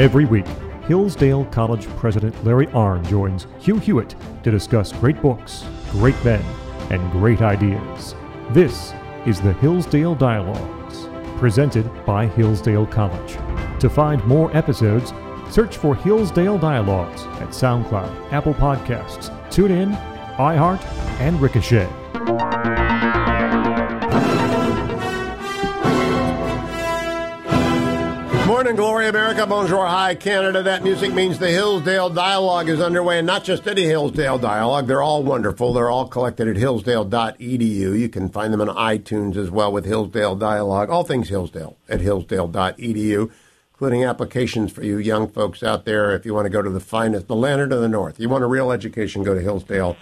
Every week, Hillsdale College President Larry Arnn joins Hugh Hewitt to discuss great books, great men, and great ideas. This is the Hillsdale Dialogues, presented by Hillsdale College. To find more episodes, search for Hillsdale Dialogues at SoundCloud, Apple Podcasts, TuneIn, iHeart, and Ricochet. Morning, Glory America, bonjour, hi Canada. That music means the Hillsdale Dialogue is underway, and not just any Hillsdale Dialogue. They're all wonderful. They're all collected at hillsdale.edu. You can find them on iTunes as well with Hillsdale Dialogue. All things Hillsdale at hillsdale.edu, including applications for you young folks out there if you want to go to the finest, the Leonard of the North. You want a real education, go to Hillsdale.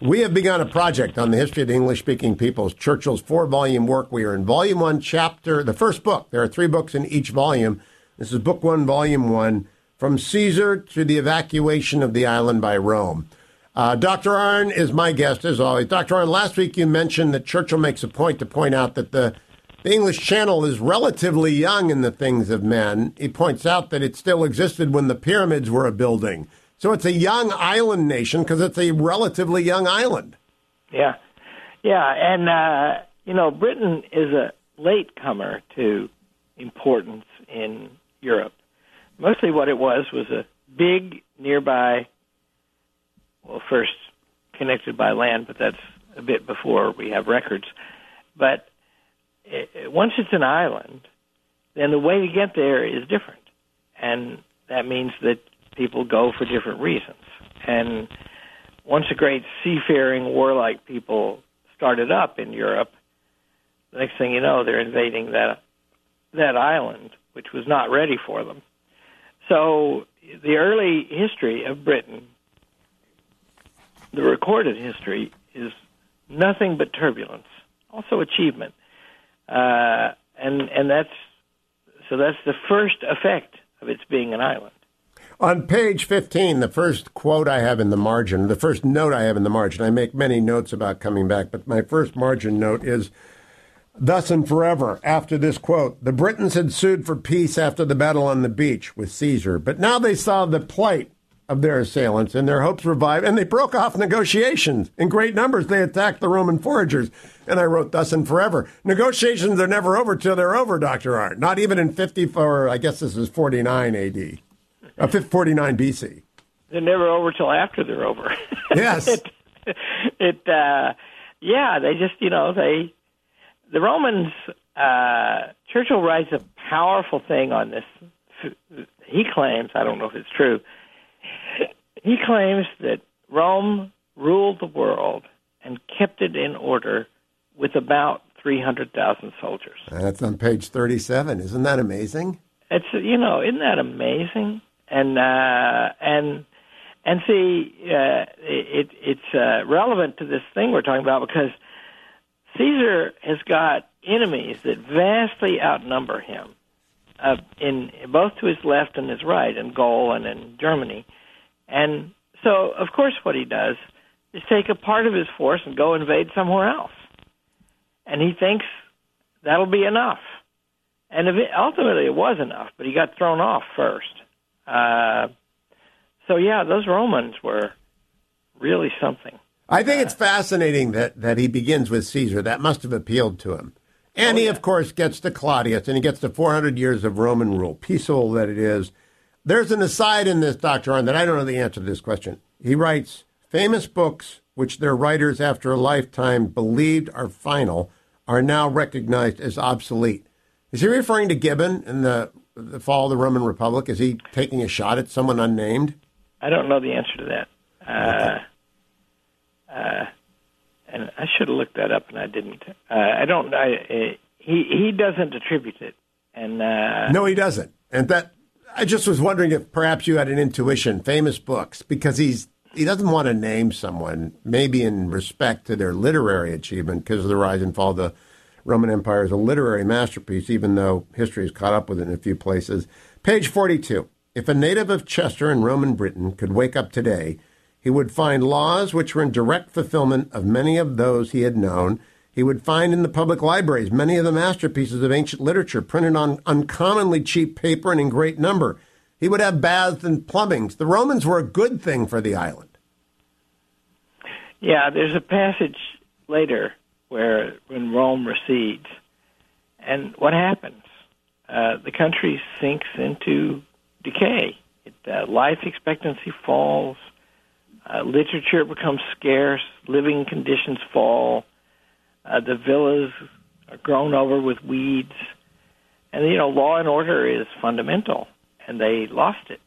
We have begun a project on the history of the English speaking peoples, Churchill's four volume work. We are in volume one, chapter, the first book. There are three books in each volume. This is book one, volume one, From Caesar to the Evacuation of the Island by Rome. Uh, Dr. Arnn is my guest, as always. Dr. Arnn, last week you mentioned that Churchill makes a point to point out that the, the English Channel is relatively young in the things of men. He points out that it still existed when the pyramids were a building. So it's a young island nation because it's a relatively young island. Yeah. Yeah. And, uh, you know, Britain is a latecomer to importance in Europe. Mostly what it was was a big nearby, well, first connected by land, but that's a bit before we have records. But it, once it's an island, then the way to get there is different. And that means that people go for different reasons. And once a great seafaring, warlike people started up in Europe, the next thing you know, they're invading that that island which was not ready for them. So the early history of Britain, the recorded history, is nothing but turbulence, also achievement, uh, and and that's so that's the first effect of its being an island. On page 15, the first quote I have in the margin, the first note I have in the margin, I make many notes about coming back, but my first margin note is Thus and forever, after this quote, the Britons had sued for peace after the battle on the beach with Caesar, but now they saw the plight of their assailants and their hopes revived, and they broke off negotiations. In great numbers, they attacked the Roman foragers. And I wrote, thus and forever. Negotiations are never over till they're over, Dr. Arnn. Not even in 54, I guess this is 49 AD, uh, 49 BC. They're never over till after they're over. Yes. it, it uh, yeah, they just, you know, they the Romans, uh, Churchill writes a powerful thing on this. He claims, I don't know if it's true, he claims that Rome ruled the world and kept it in order with about 300,000 soldiers. That's on page 37. Isn't that amazing? It's you know, isn't that amazing? And uh and and see uh it it's uh relevant to this thing we're talking about because Caesar has got enemies that vastly outnumber him, uh, in both to his left and his right, in Gaul and in Germany, and so of course what he does is take a part of his force and go invade somewhere else, and he thinks that'll be enough, and ultimately it was enough, but he got thrown off first. Uh, so yeah, those Romans were really something. I think it's fascinating that, that he begins with Caesar. That must have appealed to him. And oh, he, yeah. of course, gets to Claudius and he gets to 400 years of Roman rule, peaceful that it is. There's an aside in this, Dr. Arnn, that I don't know the answer to this question. He writes famous books which their writers after a lifetime believed are final are now recognized as obsolete. Is he referring to Gibbon in the, the fall of the Roman Republic? Is he taking a shot at someone unnamed? I don't know the answer to that. Uh, uh, and I should have looked that up, and I didn't. Uh, I don't. I, uh, he he doesn't attribute it, and uh, no, he doesn't. And that I just was wondering if perhaps you had an intuition. Famous books, because he's he doesn't want to name someone, maybe in respect to their literary achievement, because of the rise and fall of the Roman Empire is a literary masterpiece, even though history has caught up with it in a few places. Page forty-two. If a native of Chester in Roman Britain could wake up today he would find laws which were in direct fulfillment of many of those he had known. He would find in the public libraries many of the masterpieces of ancient literature printed on uncommonly cheap paper and in great number. He would have baths and plumbings. The Romans were a good thing for the island. Yeah, there's a passage later where when Rome recedes, and what happens? Uh, the country sinks into decay. It, uh, life expectancy falls. Uh, literature becomes scarce. Living conditions fall. Uh, the villas are grown over with weeds, and you know law and order is fundamental, and they lost it.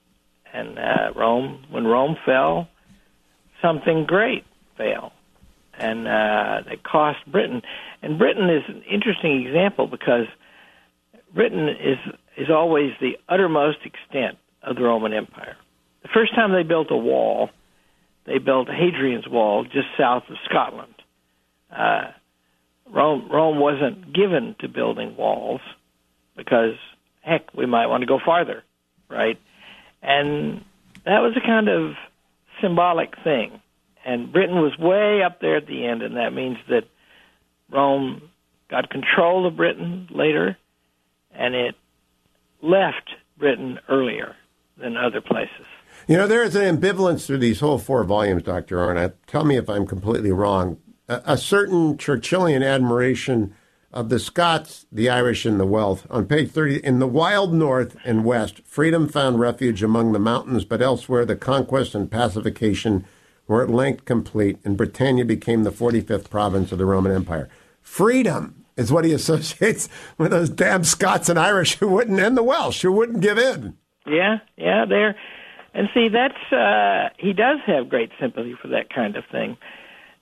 And uh, Rome, when Rome fell, something great fell, and uh, it cost Britain. And Britain is an interesting example because Britain is is always the uttermost extent of the Roman Empire. The first time they built a wall, they built Hadrian's Wall just south of Scotland. Uh, Rome Rome wasn't given to building walls because heck, we might want to go farther, right? And that was a kind of symbolic thing. And Britain was way up there at the end, and that means that Rome got control of Britain later, and it left Britain earlier than other places. You know, there is an ambivalence through these whole four volumes, Dr. Arnott. Tell me if I'm completely wrong. A, a, certain Churchillian admiration of the Scots, the Irish, and the Welsh. On page 30, in the wild north and west, freedom found refuge among the mountains, but elsewhere the conquest and pacification were at length complete, and Britannia became the 45th province of the Roman Empire. Freedom is what he associates with those damn Scots and Irish who wouldn't, and the Welsh who wouldn't give in. Yeah, yeah, there. And see, that's uh, he does have great sympathy for that kind of thing,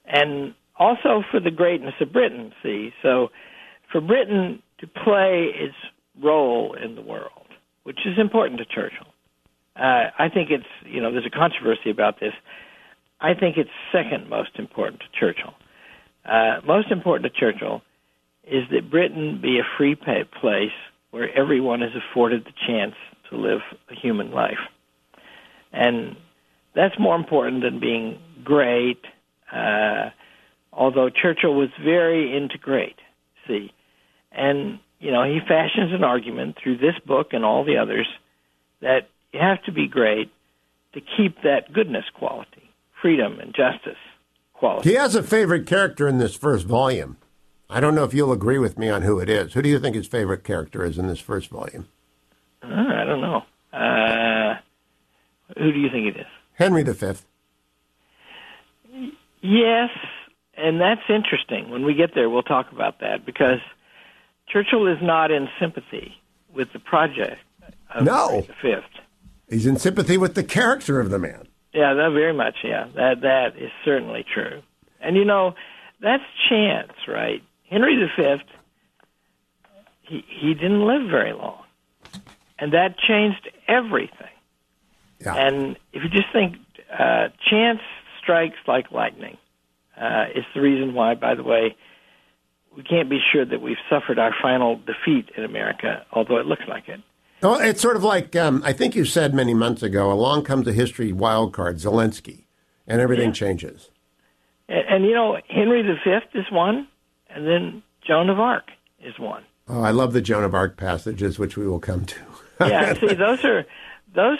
and also for the greatness of Britain. See, so for Britain to play its role in the world, which is important to Churchill. Uh, I think it's you know there's a controversy about this. I think it's second most important to Churchill. Uh, most important to Churchill is that Britain be a free place where everyone is afforded the chance to live a human life. And that's more important than being great, uh, although Churchill was very into great, see. And, you know, he fashions an argument through this book and all the others that you have to be great to keep that goodness quality, freedom and justice quality. He has a favorite character in this first volume. I don't know if you'll agree with me on who it is. Who do you think his favorite character is in this first volume? Uh, I don't know. Who do you think it is? Henry V. Yes, and that's interesting. When we get there, we'll talk about that because Churchill is not in sympathy with the project of no. V. He's in sympathy with the character of the man. Yeah, that very much. Yeah, that that is certainly true. And you know, that's chance, right? Henry V. He he didn't live very long, and that changed everything. Yeah. And if you just think, uh, chance strikes like lightning. Uh, it's the reason why, by the way, we can't be sure that we've suffered our final defeat in America, although it looks like it. Well, it's sort of like um, I think you said many months ago. Along comes a history wild card, Zelensky, and everything Yeah. changes. And, and you know, Henry V is one, and then Joan of Arc is one. Oh, I love the Joan of Arc passages, which we will come to. Yeah, see, those are those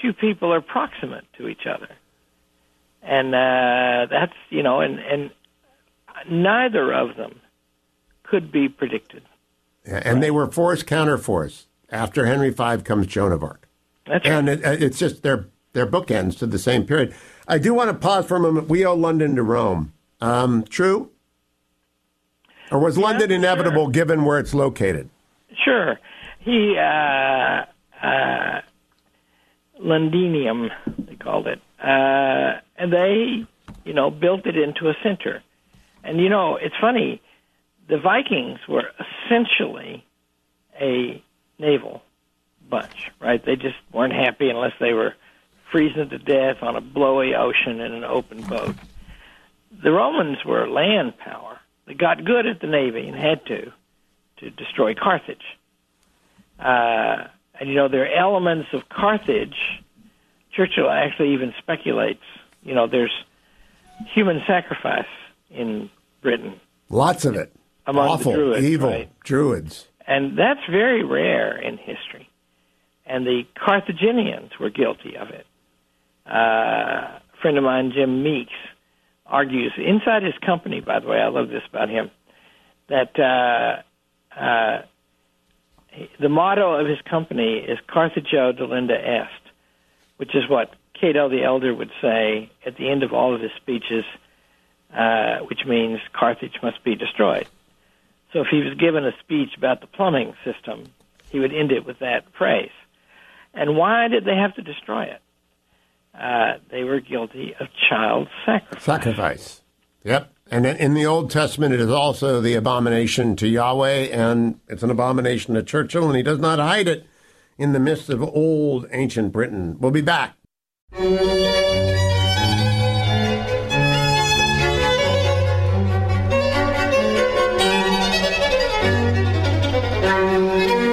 two people are proximate to each other, and uh, that's you know, and and neither of them could be predicted. Yeah, and they were force counterforce. After Henry V comes Joan of Arc, That's right. and it, it's just their their bookends to the same period. I do want to pause for a moment. We owe London to Rome. Um, true, or was London inevitable given where it's located? Sure. He, uh, uh, Londinium, they called it. Uh, and they, you know, built it into a center. And, you know, it's funny, the Vikings were essentially a naval bunch, right? They just weren't happy unless they were freezing to death on a blowy ocean in an open boat. The Romans were land power. They got good at the navy and had to to destroy Carthage. Uh, and you know there are elements of Carthage. Churchill actually even speculates. You know, there's human sacrifice in Britain, Lots of it. Among the Awful, Druids, evil right. druids. and that's very rare in history. and the Carthaginians were guilty of it. Uh, a friend of mine, Jim Meeks, argues inside his company. By the way, I love this about him that uh, uh, the motto of his company is Carthago delenda est, which is what Cato the Elder would say at the end of all of his speeches, uh, which means Carthage must be destroyed. So if he was given a speech about the plumbing system, he would end it with that phrase. And why did they have to destroy it? Uh, they were guilty of child sacrifice. Sacrifice. Yep. And in the Old Testament, it is also the abomination to Yahweh, and it's an abomination to Churchill, and he does not hide it in the midst of old ancient Britain. We'll be back.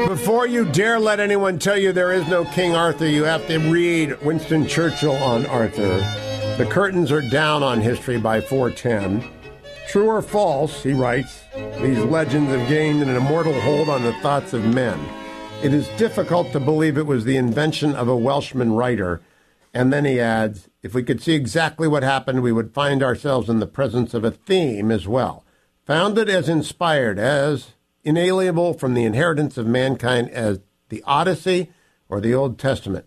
Before you dare let anyone tell you there is no King Arthur, you have to read Winston Churchill on Arthur. The curtains are down on history by 410. True or false, he writes, these legends have gained an immortal hold on the thoughts of men. It is difficult to believe it was the invention of a Welshman writer. And then he adds, if we could see exactly what happened, we would find ourselves in the presence of a theme as well, founded as inspired, as inalienable from the inheritance of mankind as the Odyssey or the Old Testament.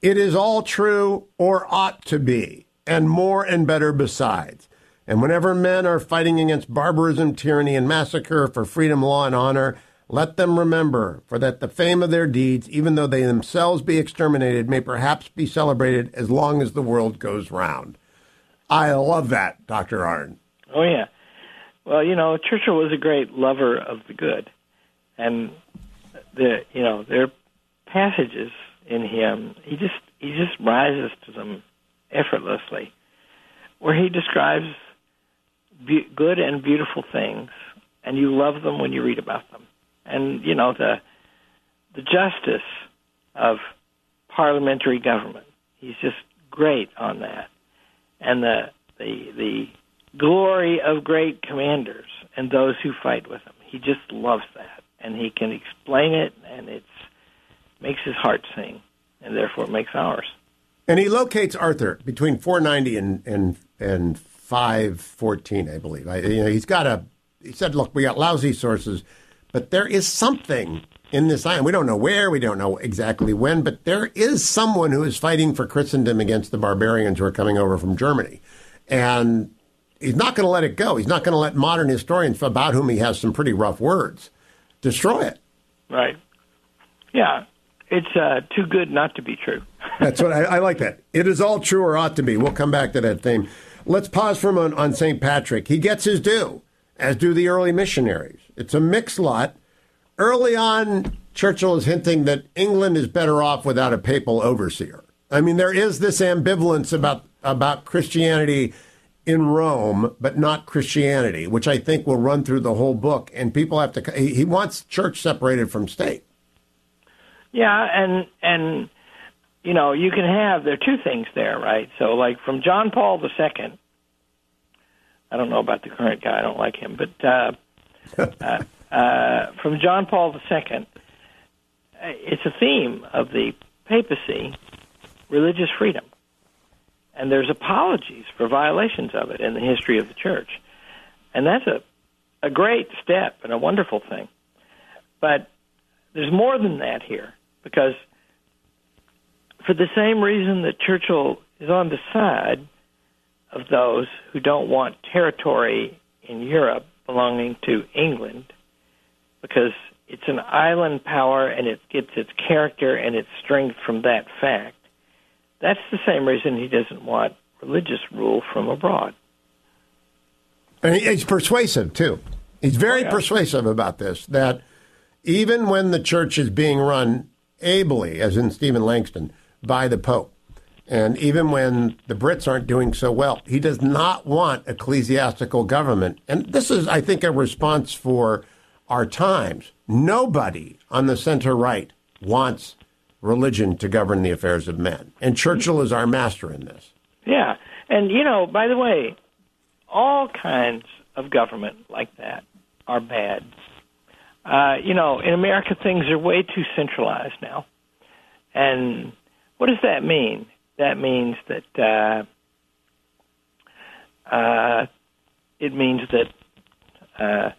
It is all true or ought to be, and more and better besides. And whenever men are fighting against barbarism, tyranny, and massacre for freedom, law, and honor, let them remember, for that the fame of their deeds, even though they themselves be exterminated, may perhaps be celebrated as long as the world goes round. I love that, Dr. Arnn. Oh, yeah. Well, you know, Churchill was a great lover of the good. And the you know, there are passages in him, he just he just rises to them effortlessly, where he describes be- good and beautiful things, and you love them when you read about them. And you know the the justice of parliamentary government. He's just great on that, and the the the glory of great commanders and those who fight with them. He just loves that, and he can explain it, and it makes his heart sing, and therefore it makes ours. And he locates Arthur between 490 and and and 514, I believe. I, you know, he's got a. He said, "Look, we got lousy sources, but there is something in this island. We don't know where, we don't know exactly when, but there is someone who is fighting for Christendom against the barbarians who are coming over from Germany, and he's not going to let it go. He's not going to let modern historians, about whom he has some pretty rough words, destroy it. Right. Yeah, it's uh, too good not to be true. That's what I, I, like. That it is all true or ought to be. We'll come back to that theme. Let's pause for a moment on St. Patrick. He gets his due, as do the early missionaries. It's a mixed lot. Early on, Churchill is hinting that England is better off without a papal overseer. I mean, there is this ambivalence about about Christianity in Rome, but not Christianity, which I think will run through the whole book. And people have to. He wants church separated from state. Yeah, and and you know you can have there are two things there, right? So like from John Paul the second. I don't know about the current guy. I don't like him, but uh, uh, uh, from John Paul II, it's a theme of the papacy, religious freedom and there's apologies for violations of it in the history of the church. And that's a, a great step and a wonderful thing. But there's more than that here, because for the same reason that Churchill is on the side of those who don't want territory in Europe belonging to England, because it's an island power and it gets its character and its strength from that fact that's the same reason he doesn't want religious rule from abroad. And he's persuasive, too. He's very oh, yeah. persuasive about this, that even when the church is being run ably, as in Stephen Langton, by the Pope, and even when the Brits aren't doing so well, he does not want ecclesiastical government. And this is, I think, a response for our times. Nobody on the center right wants religion to govern the affairs of men. And Churchill is our master in this. Yeah. And, you know, by the way, all kinds of government like that are bad. Uh, you know, in America, things are way too centralized now. And what does that mean? That means that uh, uh, it means that uh,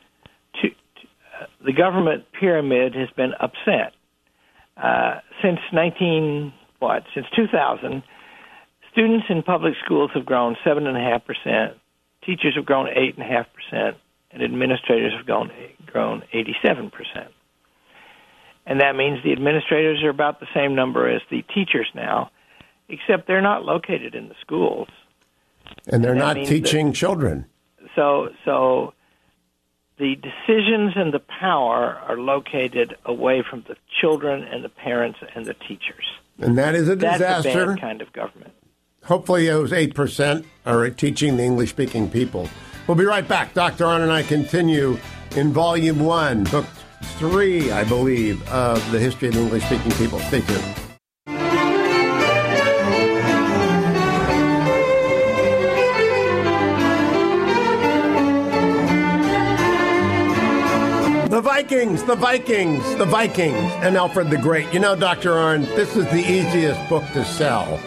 to, to, uh, the government pyramid has been upset uh, since 19 what since 2000. Students in public schools have grown seven and a half percent. Teachers have grown eight and a half percent, and administrators have grown grown 87 percent. And that means the administrators are about the same number as the teachers now, except they're not located in the schools. And they're and not teaching that, children. So, so the decisions and the power are located away from the children and the parents and the teachers. And that is a disaster. That's a bad kind of government. Hopefully, those 8% are teaching the English speaking people. We'll be right back. Dr. Arnn and I continue in Volume 1, Book 3, I believe, of the history of the English speaking people. Stay tuned. The Vikings, the Vikings, the Vikings, and Alfred the Great. You know, Dr. Arnn, this is the easiest book to sell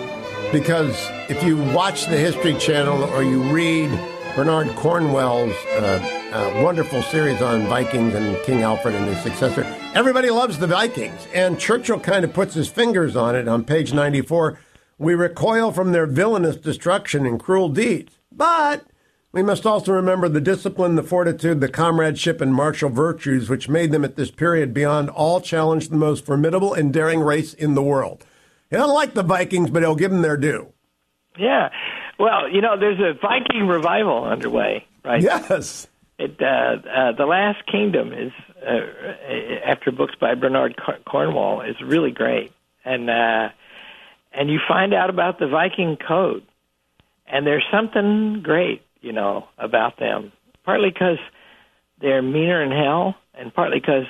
because if you watch the History Channel or you read Bernard Cornwell's uh, uh, wonderful series on Vikings and King Alfred and his successor. Everybody loves the Vikings, and Churchill kind of puts his fingers on it on page 94. We recoil from their villainous destruction and cruel deeds, but we must also remember the discipline, the fortitude, the comradeship, and martial virtues which made them at this period beyond all challenge the most formidable and daring race in the world. He doesn't like the Vikings, but he'll give them their due. Yeah. Well, you know, there's a Viking revival underway, right? Yes. It, uh, uh, the Last Kingdom is uh, after books by Bernard Cornwell is really great, and and you find out about the Viking code, and there's something great, you know, about them. Partly because they're meaner in hell, and partly because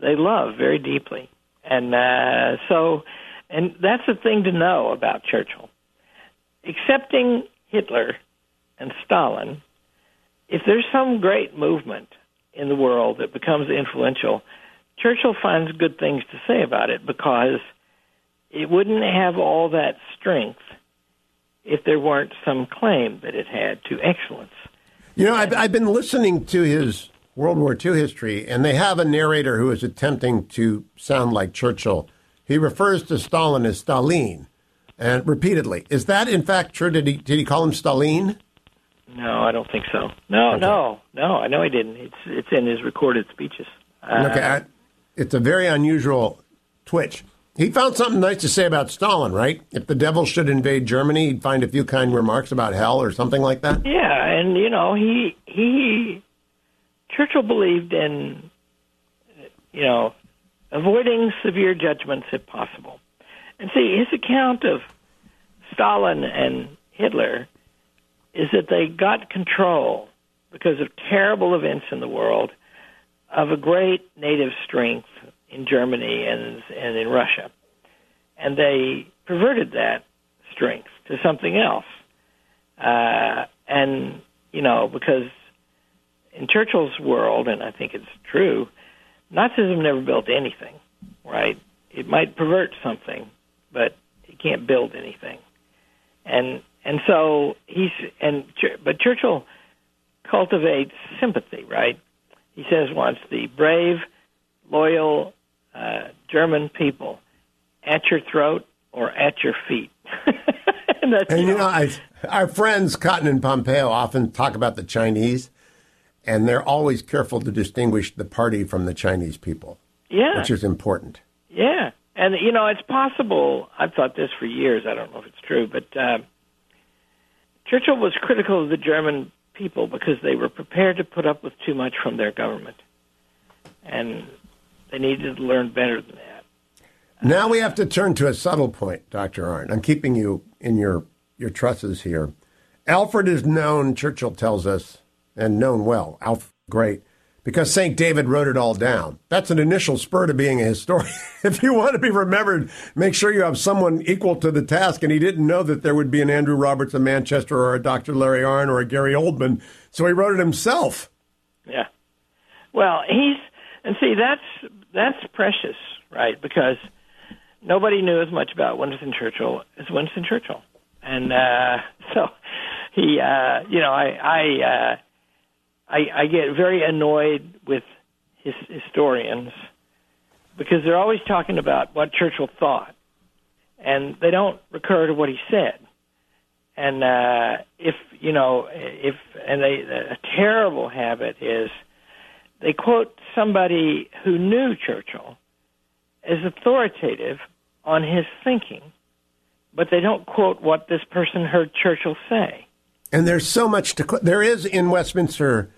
they love very deeply, and uh, so, and that's the thing to know about Churchill. Accepting Hitler and Stalin, if there's some great movement in the world that becomes influential, Churchill finds good things to say about it because it wouldn't have all that strength if there weren't some claim that it had to excellence. You know, I've, I've been listening to his World War II history, and they have a narrator who is attempting to sound like Churchill. He refers to Stalin as Stalin and repeatedly. Is that in fact true? Did he did he call him Stalin? No, I don't think so. No, okay. no, no. I know he didn't. It's it's in his recorded speeches. Uh, okay, I, it's a very unusual twitch. He found something nice to say about Stalin, right? If the devil should invade Germany, he'd find a few kind remarks about hell or something like that. Yeah, and you know, he he Churchill believed in you know avoiding severe judgments if possible. And see, his account of Stalin and Hitler is that they got control because of terrible events in the world of a great native strength in Germany and and in Russia, and they perverted that strength to something else. Uh, and you know, because in Churchill's world, and I think it's true, Nazism never built anything, right? It might pervert something, but it can't build anything. And and so he's and but Churchill cultivates sympathy, right? He says once the brave, loyal uh, German people at your throat or at your feet. and, and you know, I, our friends Cotton and Pompeo often talk about the Chinese, and they're always careful to distinguish the party from the Chinese people. Yeah, which is important. Yeah, and you know, it's possible. I've thought this for years. I don't know if it's true, but uh, Churchill was critical of the German people because they were prepared to put up with too much from their government, and they needed to learn better than that. Now we have to turn to a subtle point, Doctor Arnn. I'm keeping you in your your trusses here. Alfred is known. Churchill tells us, and known well. Alfred, great because St. David wrote it all down. That's an initial spur to being a historian. if you want to be remembered, make sure you have someone equal to the task. And he didn't know that there would be an Andrew Roberts of Manchester or a Dr. Larry Arnn or a Gary Oldman. So he wrote it himself. Yeah. Well, he's, and see, that's, that's precious, right? Because nobody knew as much about Winston Churchill as Winston Churchill, and uh, so he, uh, you know, I I, uh, I I get very annoyed with his historians because they're always talking about what Churchill thought, and they don't recur to what he said. And uh, if you know, if and they, a terrible habit is they quote somebody who knew Churchill as authoritative on his thinking, but they don't quote what this person heard Churchill say. And there's so much to. There is in Westminster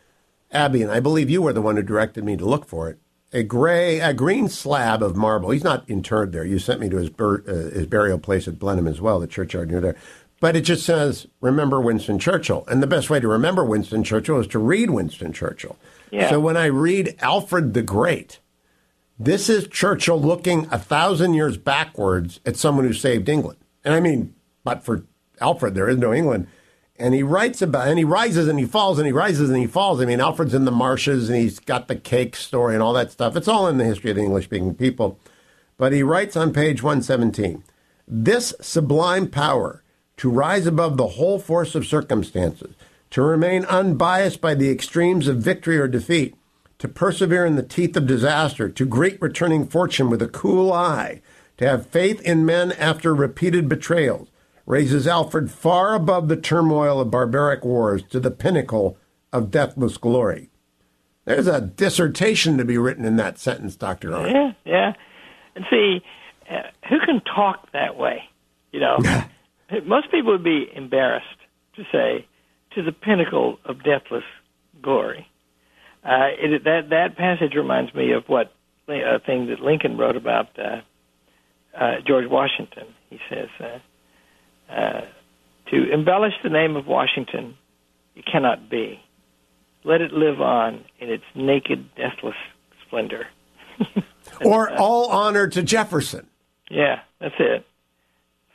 Abbey, and I believe you were the one who directed me to look for it. A gray, a green slab of marble. He's not interred there. You sent me to his, bur- uh, his burial place at Blenheim as well, the churchyard near there. But it just says, "Remember Winston Churchill." And the best way to remember Winston Churchill is to read Winston Churchill. Yeah. So when I read Alfred the Great, this is Churchill looking a thousand years backwards at someone who saved England. And I mean, but for Alfred, there is no England. And he writes about, and he rises and he falls and he rises and he falls. I mean, Alfred's in the marshes and he's got the cake story and all that stuff. It's all in the history of the English speaking people. But he writes on page 117 this sublime power to rise above the whole force of circumstances, to remain unbiased by the extremes of victory or defeat, to persevere in the teeth of disaster, to greet returning fortune with a cool eye, to have faith in men after repeated betrayals, raises Alfred far above the turmoil of barbaric wars to the pinnacle of deathless glory. There's a dissertation to be written in that sentence, Dr. Arnn. Yeah, yeah. And see, uh, who can talk that way? You know, most people would be embarrassed to say to the pinnacle of deathless glory. Uh, it, that that passage reminds me of what a thing that Lincoln wrote about uh, uh, George Washington. He says, uh, "To embellish the name of Washington, it cannot be. Let it live on in its naked, deathless splendor." Or all honor to Jefferson. Yeah, that's it.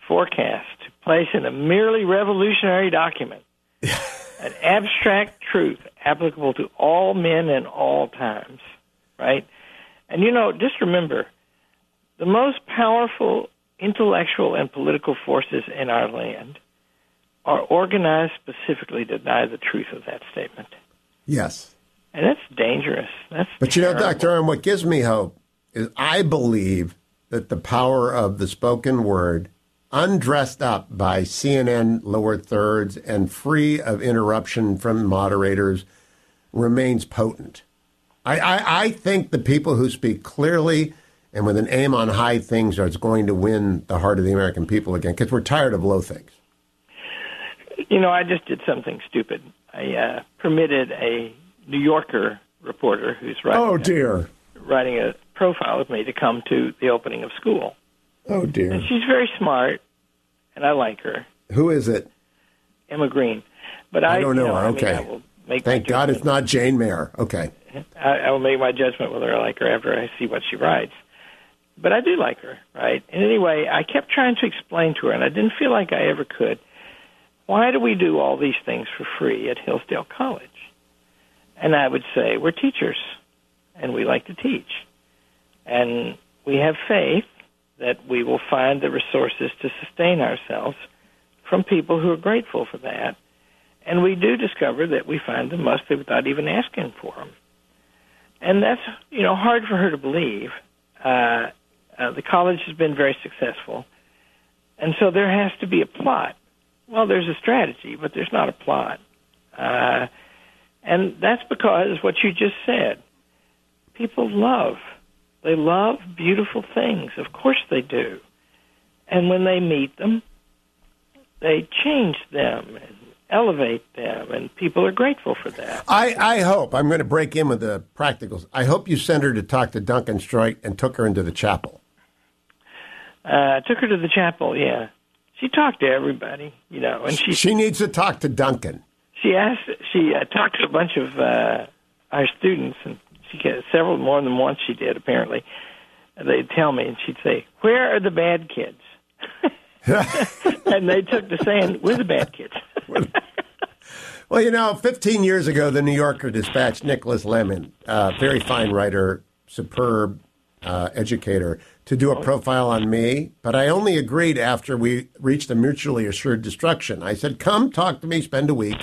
Forecast to place in a merely revolutionary document an abstract truth applicable to all men and all times, right? And you know, just remember the most powerful intellectual and political forces in our land are organized specifically to deny the truth of that statement. Yes. And that's dangerous. That's But you know. Dr. Arnn, what gives me hope is I believe that the power of the spoken word, undressed up by CNN lower thirds and free of interruption from moderators, remains potent. I, I, I think the people who speak clearly and with an aim on high things are going to win the heart of the American people again because we're tired of low things. You know, I just did something stupid. I uh, permitted a New Yorker reporter who's writing, Oh, a, dear. writing a profile of me to come to the opening of school. Oh, dear. And she's very smart, and I like her, Who is it? Emma Green. But I, I don't you know. I mean, Okay. I will make Thank God it's not Jane Mayer. Okay. I, I will make my judgment whether I like her after I see what she writes. But I do like her, right? And anyway, I kept trying to explain to her, and I didn't feel like I ever could. Why do we do all these things for free at Hillsdale College? And I would say, we're teachers, and we like to teach. And we have faith that we will find the resources to sustain ourselves from people who are grateful for that. And we do discover that we find them mostly without even asking for them. And that's, you know, hard for her to believe. Uh, uh, the college has been very successful. And so there has to be a plot. Well, there's a strategy, but there's not a plot. Uh, and that's because what you just said. People love. They love beautiful things. Of course they do. And when they meet them, they change them and elevate them, and people are grateful for that. I, I hope, I'm going to break in with the practicals. I hope you sent her to talk to Duncan Stroik and took her into the chapel. Uh, took her to the chapel, yeah. She talked to everybody, you know, and she She needs to talk to Duncan. she asked she uh, talked to a bunch of uh, our students, and she got several more than once. She did apparently. And they'd tell me, and she'd say, "Where are the bad kids?" and they took to saying, "We're the bad kids." Well, you know, 15 years ago, the New Yorker dispatched Nicholas Lemann, a very fine writer, superb, uh, educator, to do a profile on me, but I only agreed after we reached a mutually assured destruction. I said, Come talk to me, spend a week.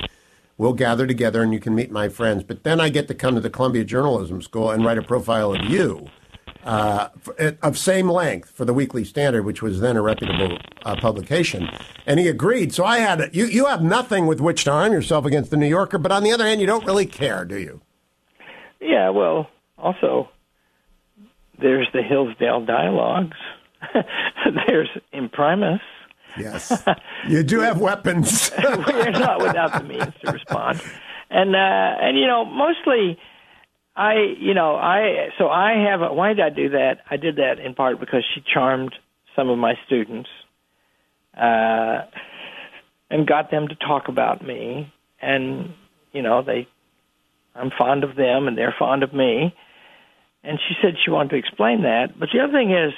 We'll gather together and you can meet my friends. But then I get to come to the Columbia Journalism School and write a profile of you uh, of same length for the Weekly Standard, which was then a reputable uh, publication. And he agreed. So I had you. You have nothing with which to arm yourself against the New Yorker, but on the other hand, you don't really care, do you? Yeah. Well, also there's the Hillsdale Dialogues. there's Imprimis. Yes, you do have weapons. We're not without the means to respond, and uh, and you know mostly I, you know, I so I have. A, why did I do that? I did that in part because she charmed some of my students, uh, and got them to talk about me, and you know, they, I'm fond of them, and they're fond of me. And she said she wanted to explain that, but the other thing is,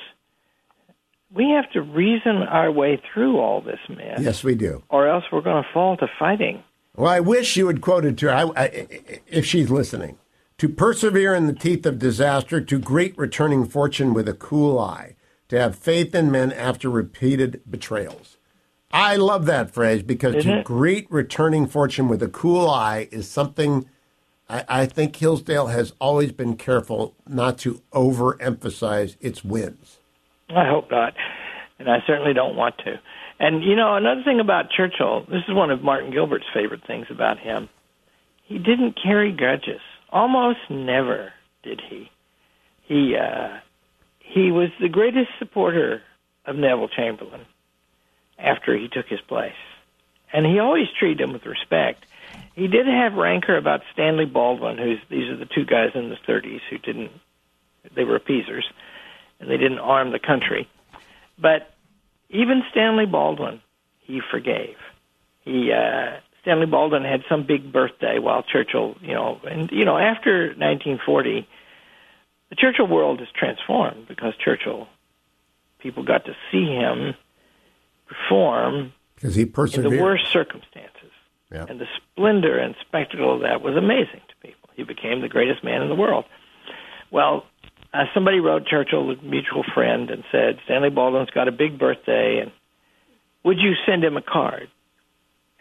we have to reason our way through all this mess. Yes, we do, or else we're going to fall to fighting. Well, I wish you had quoted to her I, I, if she's listening to persevere in the teeth of disaster, to greet returning fortune with a cool eye, to have faith in men after repeated betrayals. I love that phrase because Isn't to it? great returning fortune with a cool eye is something I, I think Hillsdale has always been careful not to overemphasize its wins. I hope not. And I certainly don't want to. And, you know, another thing about Churchill, this is one of Martin Gilbert's favorite things about him. He didn't carry grudges. Almost never did he. He uh, he was the greatest supporter of Neville Chamberlain after he took his place, and he always treated him with respect. He did have rancor about Stanley Baldwin, who's these are the two guys in the 30s who didn't they were appeasers and they didn't arm the country. But even Stanley Baldwin, he forgave. He uh, Stanley Baldwin had some big birthday while Churchill, you know, and you know, after 1940, the Churchill world is transformed because Churchill, people got to see him perform because he persevered in the worst circumstances, yeah. and the splendor and spectacle of that was amazing to people. He became the greatest man in the world. Well, uh, somebody wrote Churchill, a mutual friend, and said Stanley Baldwin's got a big birthday, and would you send him a card?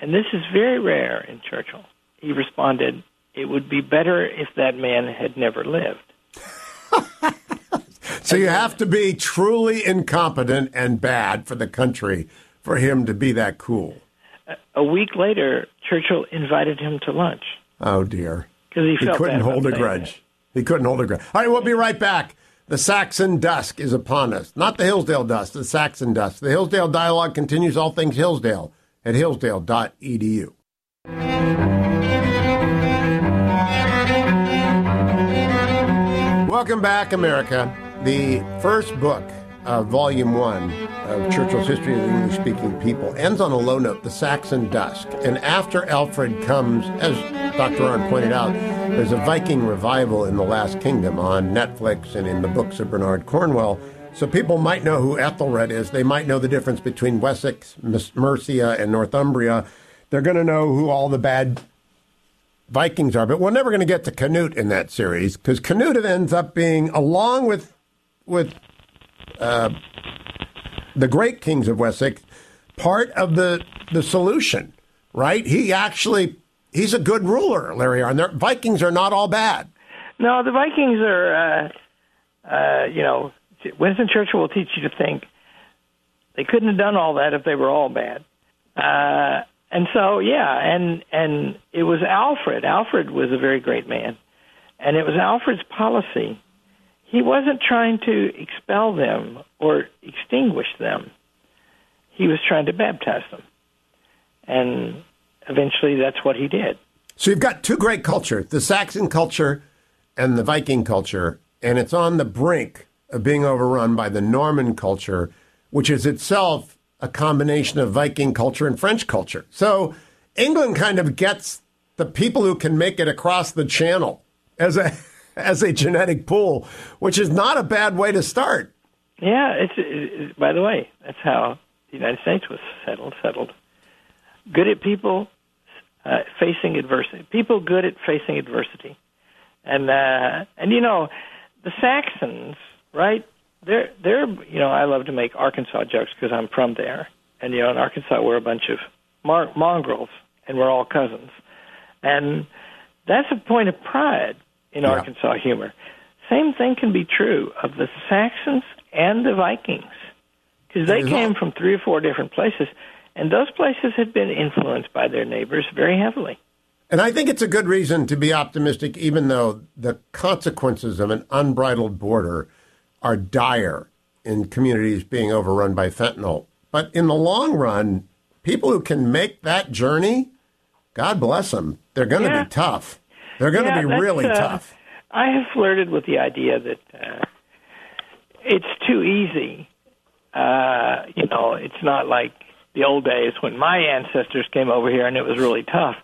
and this is very rare in Churchill, he responded, It would be better if that man had never lived. so you have to be truly incompetent and bad for the country for him to be that cool. A week later, Churchill invited him to lunch. Oh, dear. Because he, he couldn't hold a grudge. That. He couldn't hold a grudge. All right, we'll be right back. The Saxon dusk is upon us. Not the Hillsdale dusk, the Saxon dusk. The Hillsdale dialogue continues all things Hillsdale at hillsdale.edu. Welcome back, America. The first book of Volume 1 of Churchill's History of the English Speaking People ends on a low note, the Saxon Dusk. And after Alfred comes, as Dr. Arnn pointed out, there's a Viking revival in The Last Kingdom on Netflix and in the books of Bernard Cornwell. So people might know who Ethelred is. They might know the difference between Wessex, Mercia, and Northumbria. They're going to know who all the bad Vikings are. But we're never going to get to Canute in that series because Canute ends up being, along with with uh, the great kings of Wessex, part of the the solution. Right? He actually he's a good ruler, Larry Arnn. Their Vikings are not all bad. No, the Vikings are. Uh, uh, you know, Winston Churchill will teach you to think they couldn't have done all that if they were all bad. Uh, and so, yeah, and and it was Alfred. Alfred was a very great man, and it was Alfred's policy. He wasn't trying to expel them or extinguish them. He was trying to baptize them, and eventually, that's what he did. So you've got two great cultures: the Saxon culture and the Viking culture, and it's on the brink of being overrun by the Norman culture, which is itself a combination of Viking culture and French culture. So England kind of gets the people who can make it across the channel as a as a genetic pool, which is not a bad way to start. Yeah, it's it, by the way, that's how the United States was settled. Settled, good at people uh, facing adversity. People good at facing adversity, and uh, and you know, the Saxons right? They're they're you know I love to make Arkansas jokes because I'm from there, and you know in Arkansas we're a bunch of mar- mongrels and we're all cousins, and that's a point of pride in Yeah. Arkansas humor. Same thing can be true of the Saxons and the Vikings because they came from three or four different places, and those places had been influenced by their neighbors very heavily. And I think it's a good reason to be optimistic, even though the consequences of an unbridled border are dire in communities being overrun by fentanyl. But in the long run, people who can make that journey, God bless them, they're going to Yeah. be tough. They're going to Yeah, be really uh, tough. I have flirted with the idea that uh, it's too easy. Uh, you know, it's not like the old days when my ancestors came over here and it was really tough.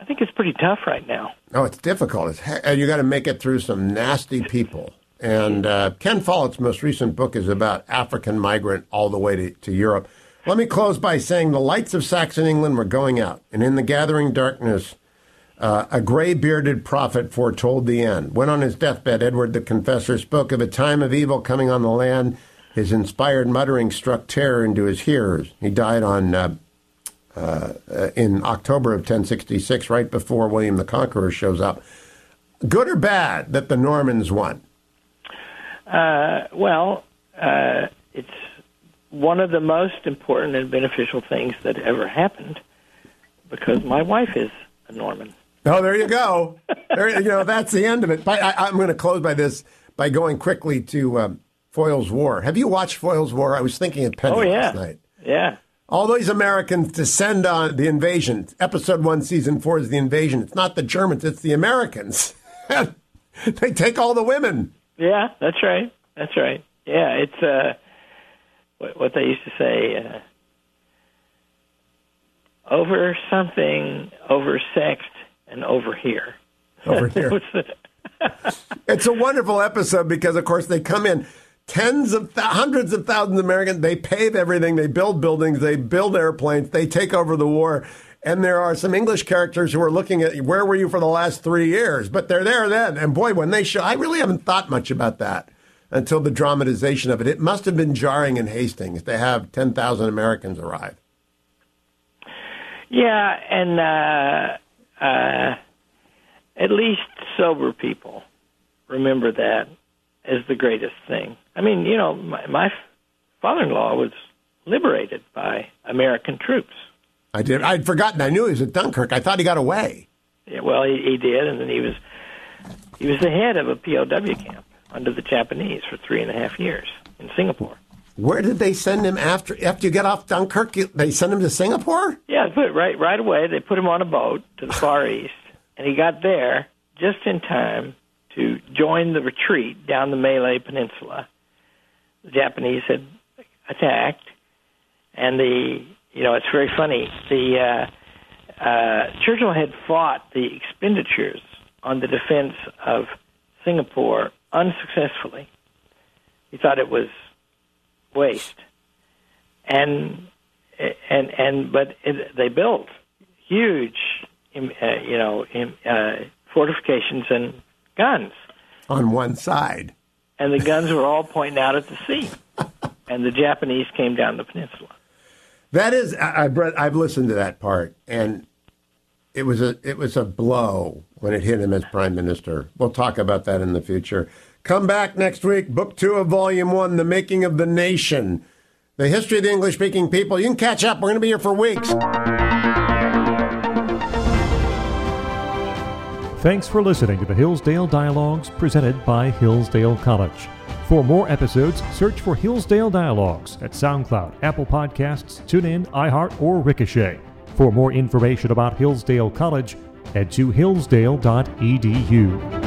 I think it's pretty tough right now. Oh, it's difficult. It's, he- and you got to make it through some nasty people. And uh, Ken Follett's most recent book is about African migrant all the way to, to Europe. Let me close by saying the lights of Saxon England were going out, and in the gathering darkness, uh, a gray bearded prophet foretold the end. When on his deathbed, Edward the Confessor spoke of a time of evil coming on the land. His inspired muttering struck terror into his hearers. He died on uh, uh, in October of 1066, right before William the Conqueror shows up. Good or bad that the Normans won? Uh, well, uh, it's one of the most important and beneficial things that ever happened because my wife is a Norman. Oh, there you go. There, you know, that's the end of it. But I, I'm going to close by this by going quickly to um, Foyle's War. Have you watched Foyle's War? I was thinking of Penny Oh, yeah. last night. Yeah. All these Americans descend on the invasion. Episode one, season four is the invasion. It's not the Germans, it's the Americans. they take all the women. Yeah, that's right. That's right. Yeah, it's uh, what, what they used to say: uh, over something, over sexed, and over here. Over here. It's a wonderful episode because, of course, they come in tens of th- hundreds of thousands of Americans. They pave everything. They build buildings. They build airplanes. They take over the war. And there are some English characters who are looking at where were you for the last three years? But they're there then. And boy, when they show, I really haven't thought much about that until the dramatization of it. It must have been jarring in Hastings to have 10,000 Americans arrive. yeah, and uh, uh, at least sober people remember that as the greatest thing. I mean, you know, my, my father-in-law was liberated by American troops. I did. I'd forgotten. I knew he was at Dunkirk. I thought he got away. Yeah, well, he, he did, and then he was he was the head of a POW camp under the Japanese for three and a half years in Singapore. Where did they send him after after you get off Dunkirk? They send him to Singapore? Yeah, put right right away. They put him on a boat to the Far East, and he got there just in time to join the retreat down the Malay Peninsula. The Japanese had attacked, and the you know it's very funny. The uh, uh, Churchill had fought the expenditures on the defense of Singapore unsuccessfully. He thought it was waste, and and and but it, they built huge, uh, you know, uh, fortifications and guns, On one side. and the guns were all pointing out at the sea, and the Japanese came down the peninsula. That is, I, I've listened to that part, and it was a it was a blow when it hit him as prime minister. We'll talk about that in the future. Come back next week, book two of volume one, "The Making of the Nation," the history of the English speaking people. You can catch up. We're going to be here for weeks. Thanks for listening to the Hillsdale Dialogues presented by Hillsdale College. For more episodes, search for Hillsdale Dialogues at SoundCloud, Apple Podcasts, TuneIn, iHeart, or Ricochet. For more information about Hillsdale College, head to hillsdale.edu.